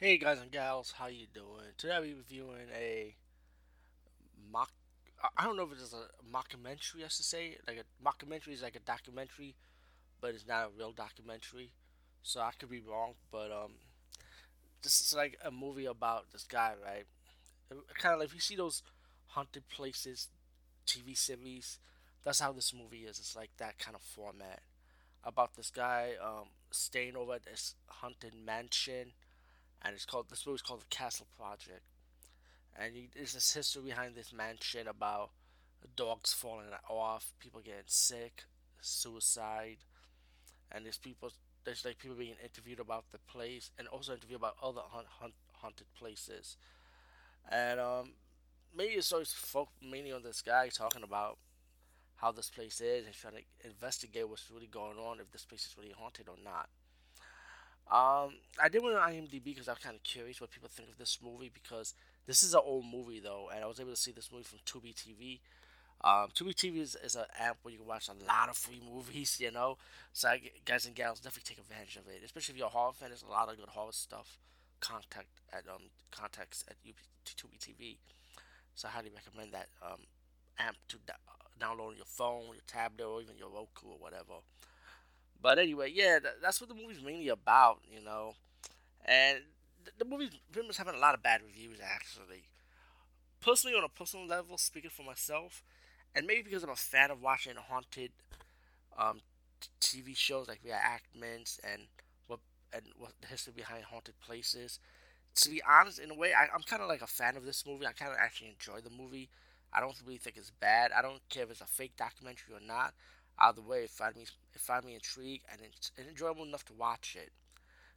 Hey guys and gals, how you doing? Today I'll be reviewing a mock. I don't know if it's a mockumentary, I should say. Like a mockumentary is like a documentary, but it's not a real documentary. So I could be wrong, but um, this is like a movie about this guy, right? Kind of like if you see those haunted places TV series, that's how this movie is. It's like that kind of format about this guy um staying over at this haunted mansion and it's called this movie's called the Castle Project. And you, there's this history behind this mansion about dogs falling off, people getting sick, suicide, and there's people there's like people being interviewed about the place and also interviewed about other haunt, haunted places. And um, maybe it's always folk mainly on this guy talking about how this place is and trying to investigate what's really going on, if this place is really haunted or not. Um, I did went on IMDb because I was kind of curious what people think of this movie because this is an old movie though, and I was able to see this movie from Tubi TV. Um, Tubi TV is, is an app where you can watch a lot of free movies, you know. So I, guys and gals definitely take advantage of it, especially if you're a horror fan. There's a lot of good horror stuff. Contact at um contacts at Tubi TV. So I highly recommend that um app to download on your phone, your tablet, or even your Roku or whatever. But anyway, yeah, th- that's what the movie's mainly about, you know. And th- the movie's pretty much having a lot of bad reviews, actually. Personally, on a personal level, speaking for myself, and maybe because I'm a fan of watching haunted um, t- TV shows like reenactments and what and what the history behind haunted places. To be honest, in a way, I, I'm kind of like a fan of this movie. I kind of actually enjoy the movie. I don't really think it's bad. I don't care if it's a fake documentary or not. Either way, it find me find me intrigued and it's enjoyable enough to watch it.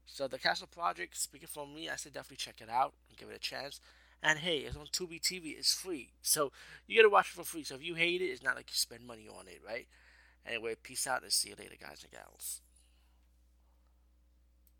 So the Castle Project, speaking for me, I say definitely check it out and give it a chance. And hey, it's on Tubi TV. It's free, so you get to watch it for free. So if you hate it, it's not like you spend money on it, right? Anyway, peace out and see you later, guys and gals.